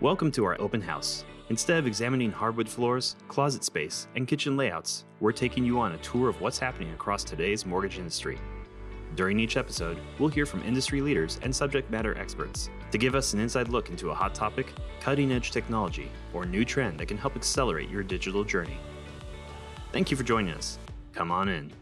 Welcome to our open house. Instead of examining hardwood floors, closet space, and kitchen layouts, we're taking you on a tour of what's happening across today's mortgage industry. During each episode, we'll hear from industry leaders and subject matter experts to give us an inside look into a hot topic, cutting edge technology, or new trend that can help accelerate your digital journey. Thank you for joining us. Come on in.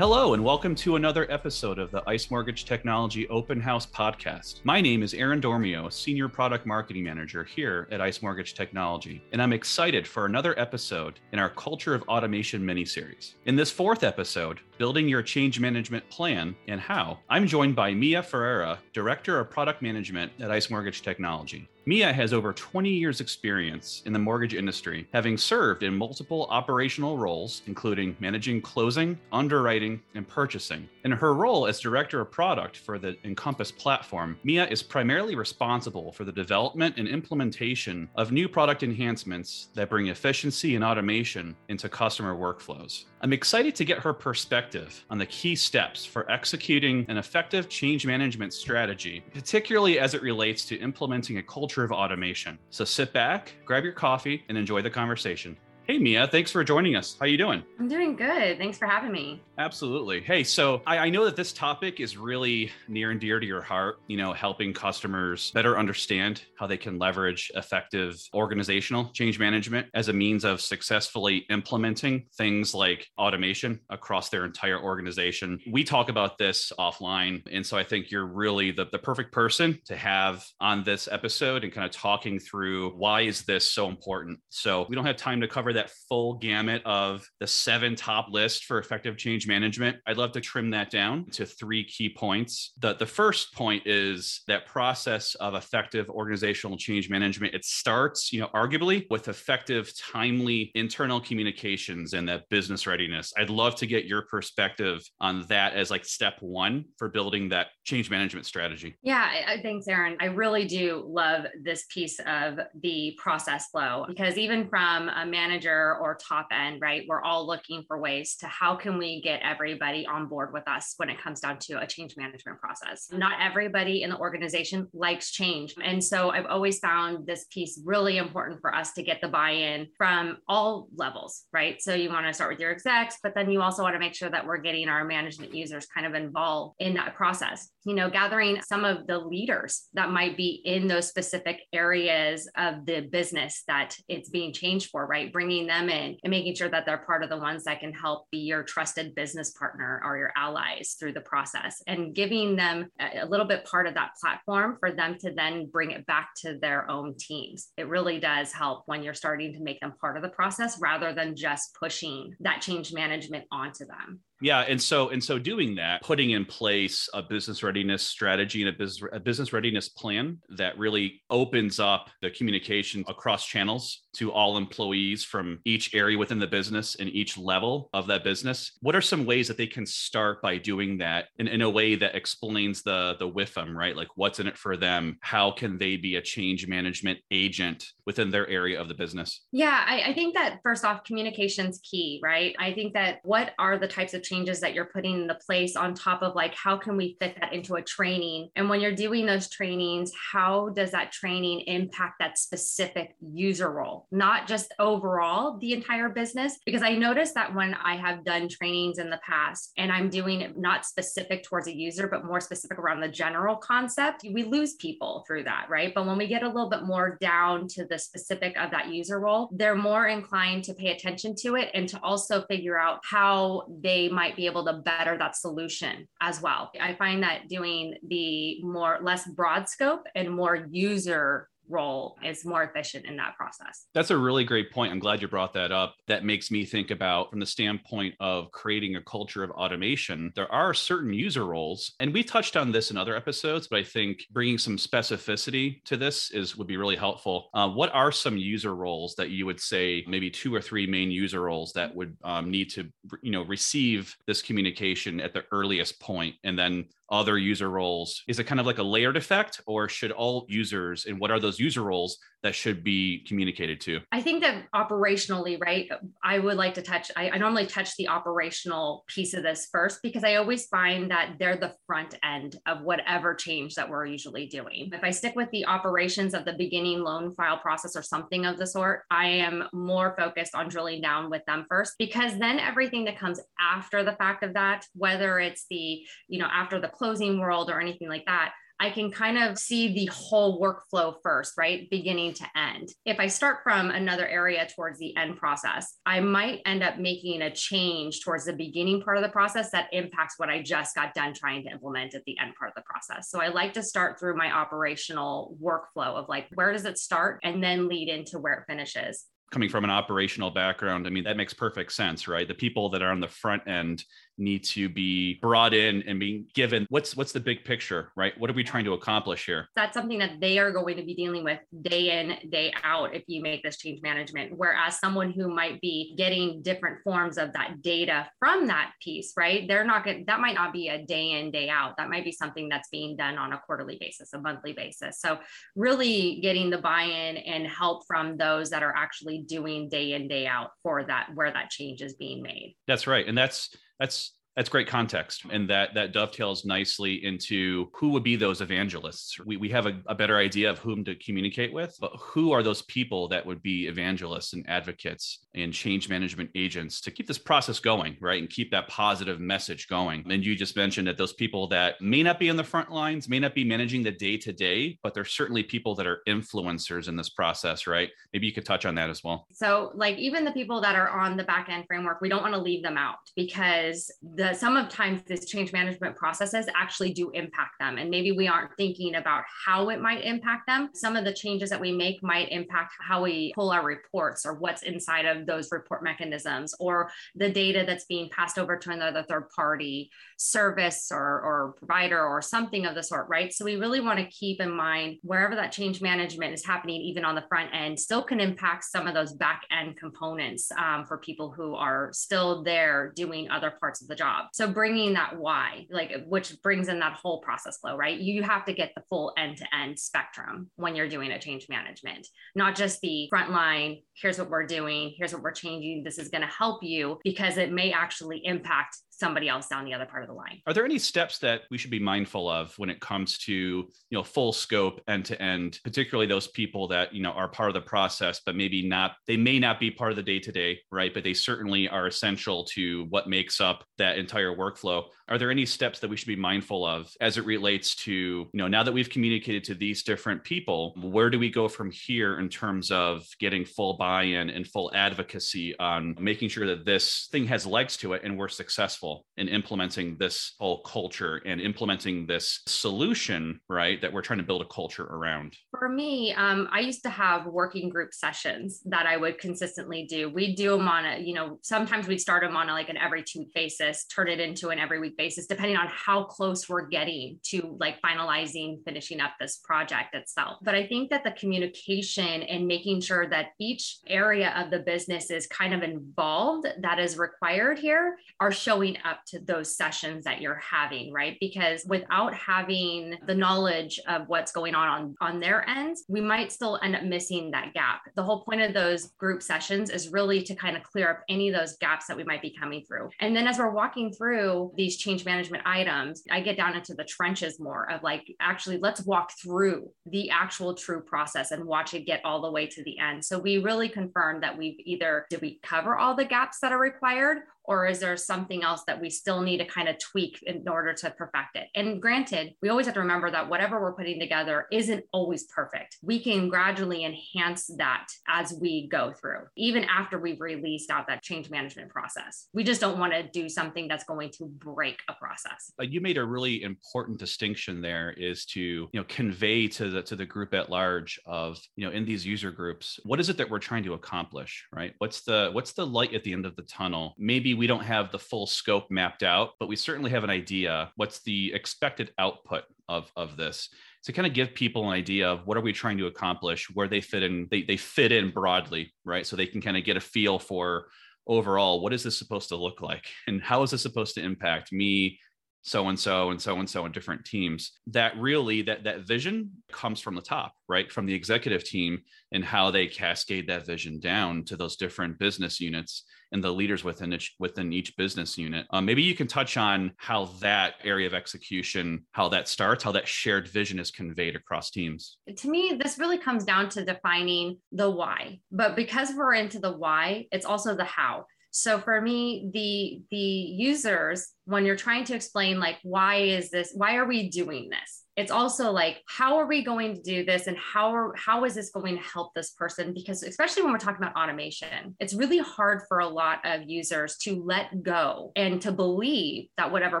Hello, and welcome to another episode of the ICE Mortgage Technology Open House podcast. My name is Aaron Dormio, Senior Product Marketing Manager here at ICE Mortgage Technology, and I'm excited for another episode in our Culture of Automation mini series. In this fourth episode, Building Your Change Management Plan and How, I'm joined by Mia Ferreira, Director of Product Management at ICE Mortgage Technology. Mia has over 20 years' experience in the mortgage industry, having served in multiple operational roles, including managing closing, underwriting, and purchasing. In her role as Director of Product for the Encompass platform, Mia is primarily responsible for the development and implementation of new product enhancements that bring efficiency and automation into customer workflows. I'm excited to get her perspective on the key steps for executing an effective change management strategy, particularly as it relates to implementing a culture culture of automation. So sit back, grab your coffee, and enjoy the conversation. Hey Mia, thanks for joining us. How are you doing? I'm doing good. Thanks for having me. Absolutely. Hey, so I, I, know that this topic is really near and dear to your heart, you know, helping customers better understand how they can leverage effective organizational change management as a means of successfully implementing things like automation across their entire organization. We talk about this offline. And so I think you're really the, the perfect person to have on this episode and kind of talking through why is this so important. So we don't have time to cover that full gamut of the seven top list for effective change management, I'd love to trim that down to three key points. The, the first point is that process of effective organizational change management. It starts, you know, arguably with effective, timely internal communications and that business readiness. I'd love to get your perspective on that as like step one for building that change management strategy. Yeah, I thanks, Aaron. I really do love this piece of the process flow because even from a manager or top end, right, we're all looking for ways to how can we get everybody on board with us when it comes down to a change management process. Not everybody in the organization likes change. And so I've always found this piece really important for us to get the buy in from all levels, right? So you want to start with your execs, but then you also want to make sure that we're getting our management users kind of involved in that process. You know, gathering some of the leaders that might be in those specific areas of the business that it's being changed for, right? Bringing them in and making sure that they're part of the ones that can help be your trusted business business partner or your allies through the process and giving them a little bit part of that platform for them to then bring it back to their own teams. It really does help when you're starting to make them part of the process rather than just pushing that change management onto them. Yeah, and so and so doing that, putting in place a business readiness strategy and a business a business readiness plan that really opens up the communication across channels to all employees from each area within the business and each level of that business. What are some ways that they can start by doing that in, in a way that explains the the WIFM, right? Like what's in it for them? How can they be a change management agent within their area of the business? Yeah, I, I think that first off, communication's key, right? I think that what are the types of changes that you're putting into place on top of like how can we fit that into a training? And when you're doing those trainings how does that training impact that specific user role? Not just overall the entire business because i noticed that when i have done trainings in the past and i'm doing it not specific towards a user but more specific around the general concept we lose people through that right? But when we get a little bit more down to the specific of that user role they're more inclined to pay attention to it and to also figure out how they might might be able to better that solution as well. I find that doing the more less broad scope and more user role is more efficient in that process. That's a really great point. I'm glad you brought that up. That makes me think about from the standpoint of creating a culture of automation, there are certain user roles, and we touched on this in other episodes, but I think bringing some specificity to this is would be really helpful. Uh, what are some user roles that you would say maybe two or three main user roles that would um, need to you know receive this communication at the earliest point and then other user roles? Is it kind of like a layered effect, or should all users and what are those user roles that should be communicated to? I think that operationally, right? I would like to touch, I, I, normally touch the operational piece of this first because I always find that they're the front end of whatever change that we're usually doing. If I stick with the operations of the beginning loan file process or something of the sort, I am more focused on drilling down with them first because then everything that comes after the fact of that, whether it's the, you know, after the closing world or anything like that, I can kind of see the whole workflow first, right? Beginning to end. If I start from another area towards the end process, I might end up making a change towards the beginning part of the process that impacts what I just got done trying to implement at the end part of the process. So I like to start through my operational workflow of like, where does it start? And then lead into where it finishes coming from an operational background, I mean, that makes perfect sense, right? The people that are on the front end need to be brought in and being given what's what's the big picture right? What are we trying to accomplish here? That's something that they are going to be dealing with day in day out if you make this change management. Whereas someone who might be getting different forms of that data from that piece right? They're not going that might not be a day in day out. That might be something that's being done on a quarterly basis a monthly basis. So really getting the buy-in and help from those that are actually doing day in day out for that where that change is being made. That's right. And that's that's that's great context and that that dovetails nicely into who would be those evangelists. We, we have a, a, better idea of whom to communicate with but who are those people that would be evangelists and advocates and change management agents to keep this process going right and keep that positive message going? And you just mentioned that those people that may not be in the front lines may not be managing the day to day but they're certainly people that are influencers in this process right? Maybe you could touch on that as well. So like even the people that are on the back end framework we don't want to leave them out because the some of times these change management processes actually do impact them. And maybe we aren't thinking about how it might impact them. Some of the changes that we make might impact how we pull our reports or what's inside of those report mechanisms or the data that's being passed over to another third party service or, or provider or something of the sort right? So we really want to keep in mind wherever that change management is happening even on the front end still can impact some of those back end components um, for people who are still there doing other parts of the job job. So bringing that why, like which brings in that whole process flow, right? You have to get the full end to end spectrum when you're doing a change management, not just the front line. Here's what we're doing. Here's what we're changing. This is going to help you because it may actually impact somebody else down the other part of the line. Are there any steps that we should be mindful of when it comes to, you know, full scope end to end, particularly those people that, you know, are part of the process, but maybe not, they may not be part of the day to day, right? But they certainly are essential to what makes up that entire workflow. Are there any steps that we should be mindful of as it relates to, you know, now that we've communicated to these different people, where do we go from here in terms of getting full buy in and full advocacy on making sure that this thing has legs to it and we're successful? In implementing this whole culture and implementing this solution, right? That we're trying to build a culture around? For me, um, I used to have working group sessions that I would consistently do. We do them on a, you know, sometimes we'd start them on a, like an every two week basis, turn it into an every week basis, depending on how close we're getting to like finalizing, finishing up this project itself. But I think that the communication and making sure that each area of the business is kind of involved that is required here are showing up to those sessions that you're having, right? Because without having the knowledge of what's going on on, on their end, we might still end up missing that gap. The whole point of those group sessions is really to kind of clear up any of those gaps that we might be coming through. And then as we're walking through these change management items, I get down into the trenches more of like, actually, let's walk through the actual true process and watch it get all the way to the end. So we really confirm that we've either, did we cover all the gaps that are required or is there something else that we still need to kind of tweak in order to perfect it? And granted, we always have to remember that whatever we're putting together isn't always perfect. We can gradually enhance that as we go through, even after we've released out that change management process. We just don't want to do something that's going to break a process. Uh, you made a really important distinction there is to, you know, convey to the to the group at large of, you know, in these user groups, what is it that we're trying to accomplish, right? What's the what's the light at the end of the tunnel? Maybe we don't have the full scope mapped out, but we certainly have an idea what's the expected output of, of this to kind of give people an idea of what are we trying to accomplish, where they fit in, they, they fit in broadly, right? So they can kind of get a feel for overall what is this supposed to look like and how is this supposed to impact me so and so and so and so in different teams that really that that vision comes from the top right? From the executive team and how they cascade that vision down to those different business units and the leaders within each within each business unit. Um, maybe you can touch on how that area of execution how that starts how that shared vision is conveyed across teams. To me this really comes down to defining the why but because we're into the why it's also the how so for me the the users when you're trying to explain like why is this why are we doing this? It's also like how are we going to do this and how are how is this going to help this person? Because especially when we're talking about automation it's really hard for a lot of users to let go and to believe that whatever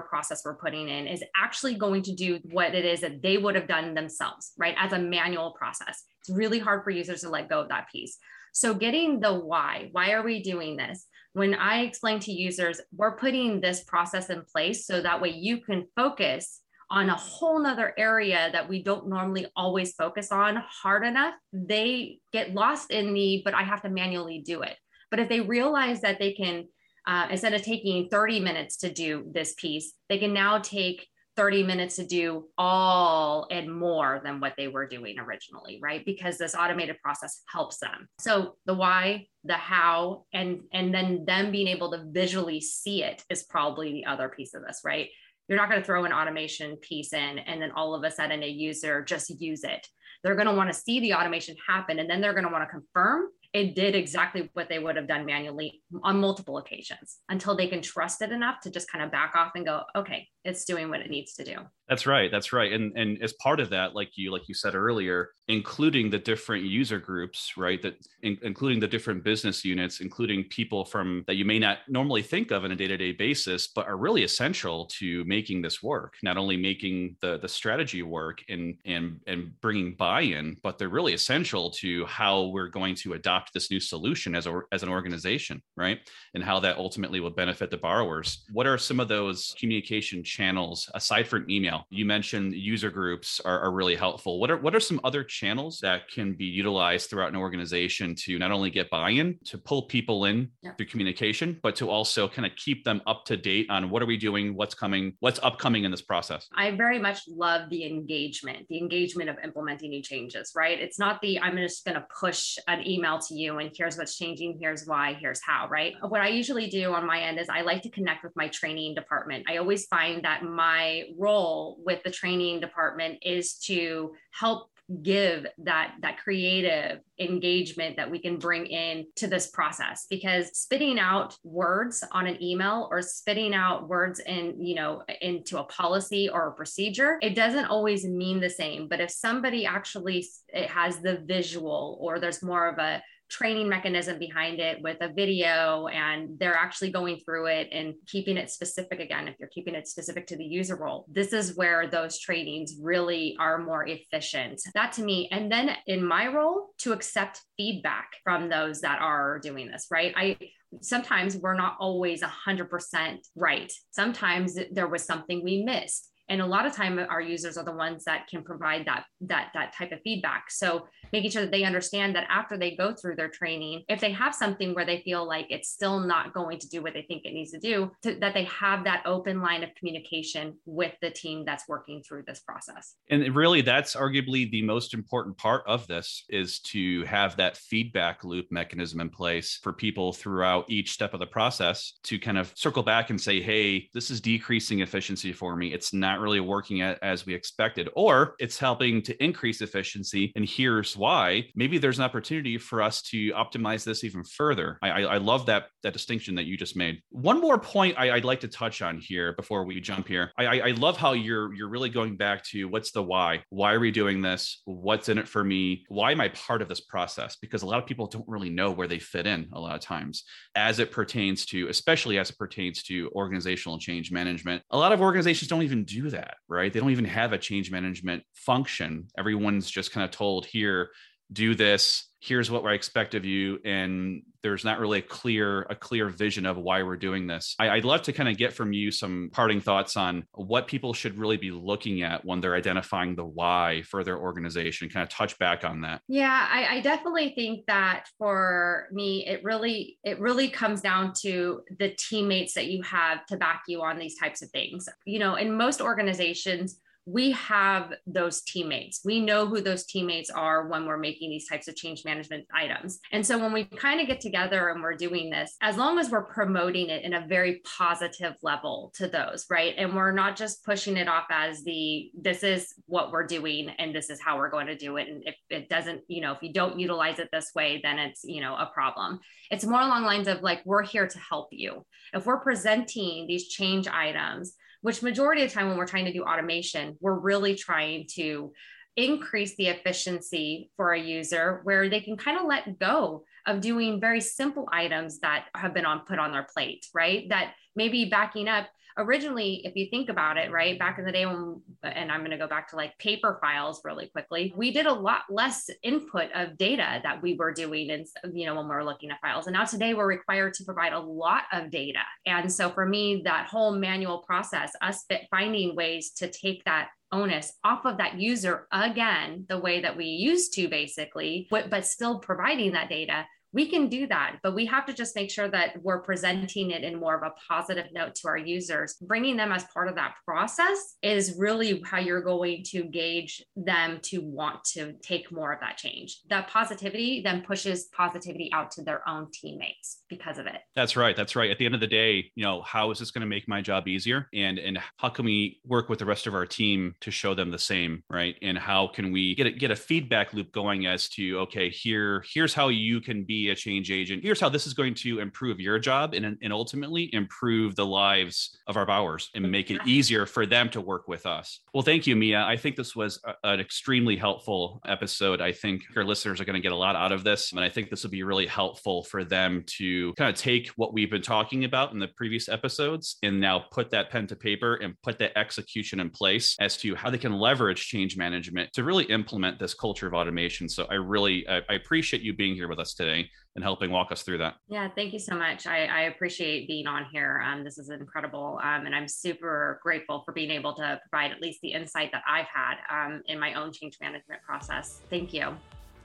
process we're putting in is actually going to do what it is that they would have done themselves right as a manual process. It's really hard for users to let go of that piece. So getting the why why are we doing this when I explain to users, we're putting this process in place so that way you can focus on a whole nother area that we don't normally always focus on hard enough, they get lost in the, but I have to manually do it. But if they realize that they can, uh, instead of taking 30 minutes to do this piece, they can now take 30 minutes to do all and more than what they were doing originally, right? Because this automated process helps them. So the why, the how, and and then them being able to visually see it is probably the other piece of this, right? You're not going to throw an automation piece in and then all of a sudden a user just use it. They're going to want to see the automation happen and then they're going to want to confirm it did exactly what they would have done manually on multiple occasions until they can trust it enough to just kind of back off and go, okay, it's doing what it needs to do. That's right. That's right. And and as part of that, like you like you said earlier, including the different user groups, right? That in, including the different business units, including people from that you may not normally think of on a day-to-day basis, but are really essential to making this work. Not only making the the strategy work and and and bringing buy-in, but they're really essential to how we're going to adopt this new solution as a as an organization, right? And how that ultimately will benefit the borrowers. What are some of those communication channels aside from email? You mentioned user groups are, are, really helpful. What are what are some other channels that can be utilized throughout an organization to not only get buy-in, to pull people in yeah. through communication, but to also kind of keep them up to date on what are we doing, what's coming, what's upcoming in this process? I very much love the engagement, the engagement of implementing new changes, right? It's not the I'm just going to push an email to you and here's what's changing, here's why, here's how, right? What I usually do on my end is I like to connect with my training department. I always find that my role with the training department is to help give that that creative engagement that we can bring in to this process. Because spitting out words on an email or spitting out words in you know into a policy or a procedure it doesn't always mean the same. But if somebody actually it has the visual or there's more of a training mechanism behind it with a video and they're actually going through it and keeping it specific again if you're keeping it specific to the user role. This is where those trainings really are more efficient. That to me and then in my role to accept feedback from those that are doing this right? I sometimes we're not always 100% right. Sometimes there was something we missed. And a lot of time our users are the ones that can provide that that that type of feedback. So making sure that they understand that after they go through their training if they have something where they feel like it's still not going to do what they think it needs to do to, that they have that open line of communication with the team that's working through this process and really that's arguably the most important part of this is to have that feedback loop mechanism in place for people throughout each step of the process to kind of circle back and say hey this is decreasing efficiency for me it's not really working as we expected, or it's helping to increase efficiency. And here's why. Maybe there's an opportunity for us to optimize this even further. I, I, I love that that distinction that you just made. One more point I, would like to touch on here before we jump here. I, I love how you're you're really going back to what's the why? Why are we doing this? What's in it for me? Why am I part of this process? Because a lot of people don't really know where they fit in a lot of times as it pertains to, especially as it pertains to organizational change management. A lot of organizations don't even do that, right? They don't even have a change management function. Everyone's just kind of told here, do this, here's what I expect of you, and there's not really a clear a clear vision of why we're doing this. I, would love to kind of get from you some parting thoughts on what people should really be looking at when they're identifying the why for their organization. Kind of touch back on that. Yeah, I, I definitely think that for me, it really it really comes down to the teammates that you have to back you on these types of things. You know, in most organizations we have those teammates. We know who those teammates are when we're making these types of change management items. And so when we kind of get together and we're doing this, as long as we're promoting it in a very positive level to those, right? And we're not just pushing it off as the this is what we're doing and this is how we're going to do it. And if it doesn't, you know, if you don't utilize it this way, then it's, you know, a problem. It's more along lines of like, we're here to help you. If we're presenting these change items, which majority of the time when we're trying to do automation, we're really trying to increase the efficiency for a user where they can kind of let go of doing very simple items that have been on put on their plate, right? That maybe backing up originally, if you think about it, right, back in the day when, and I'm going to go back to like paper files really quickly, we did a lot less input of data that we were doing, and you know, when we we're looking at files. And now today we're required to provide a lot of data. And so for me, that whole manual process, us finding ways to take that onus off of that user again, the way that we used to basically, but, but still providing that data we can do that, but we have to just make sure that we're presenting it in more of a positive note to our users. Bringing them as part of that process is really how you're going to gauge them to want to take more of that change. That positivity then pushes positivity out to their own teammates because of it. That's right. That's right. At the end of the day, you know, how is this going to make my job easier? And and how can we work with the rest of our team to show them the same, right? And how can we get a, get a feedback loop going as to okay, here here's how you can be a change agent. Here's how this is going to improve your job and, and ultimately improve the lives of our bowers and make it easier for them to work with us. Well, thank you, Mia. I think this was a, an extremely helpful episode. I think your listeners are going to get a lot out of this. And I think this will be really helpful for them to kind of take what we've been talking about in the previous episodes and now put that pen to paper and put that execution in place as to how they can leverage change management to really implement this culture of automation. So I really I, I appreciate you being here with us today and helping walk us through that. Yeah, thank you so much. I, I appreciate being on here. Um, this is incredible. Um, and I'm super grateful for being able to provide at least the insight that I've had um, in my own change management process. Thank you.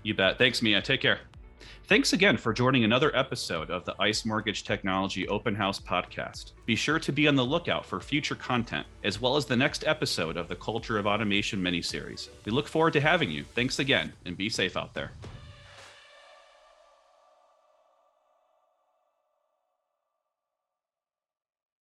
You bet. Thanks, Mia. Take care. Thanks again for joining another episode of the ICE Mortgage Technology Open House podcast. Be sure to be on the lookout for future content, as well as the next episode of the Culture of Automation mini series. We look forward to having you. Thanks again, and be safe out there.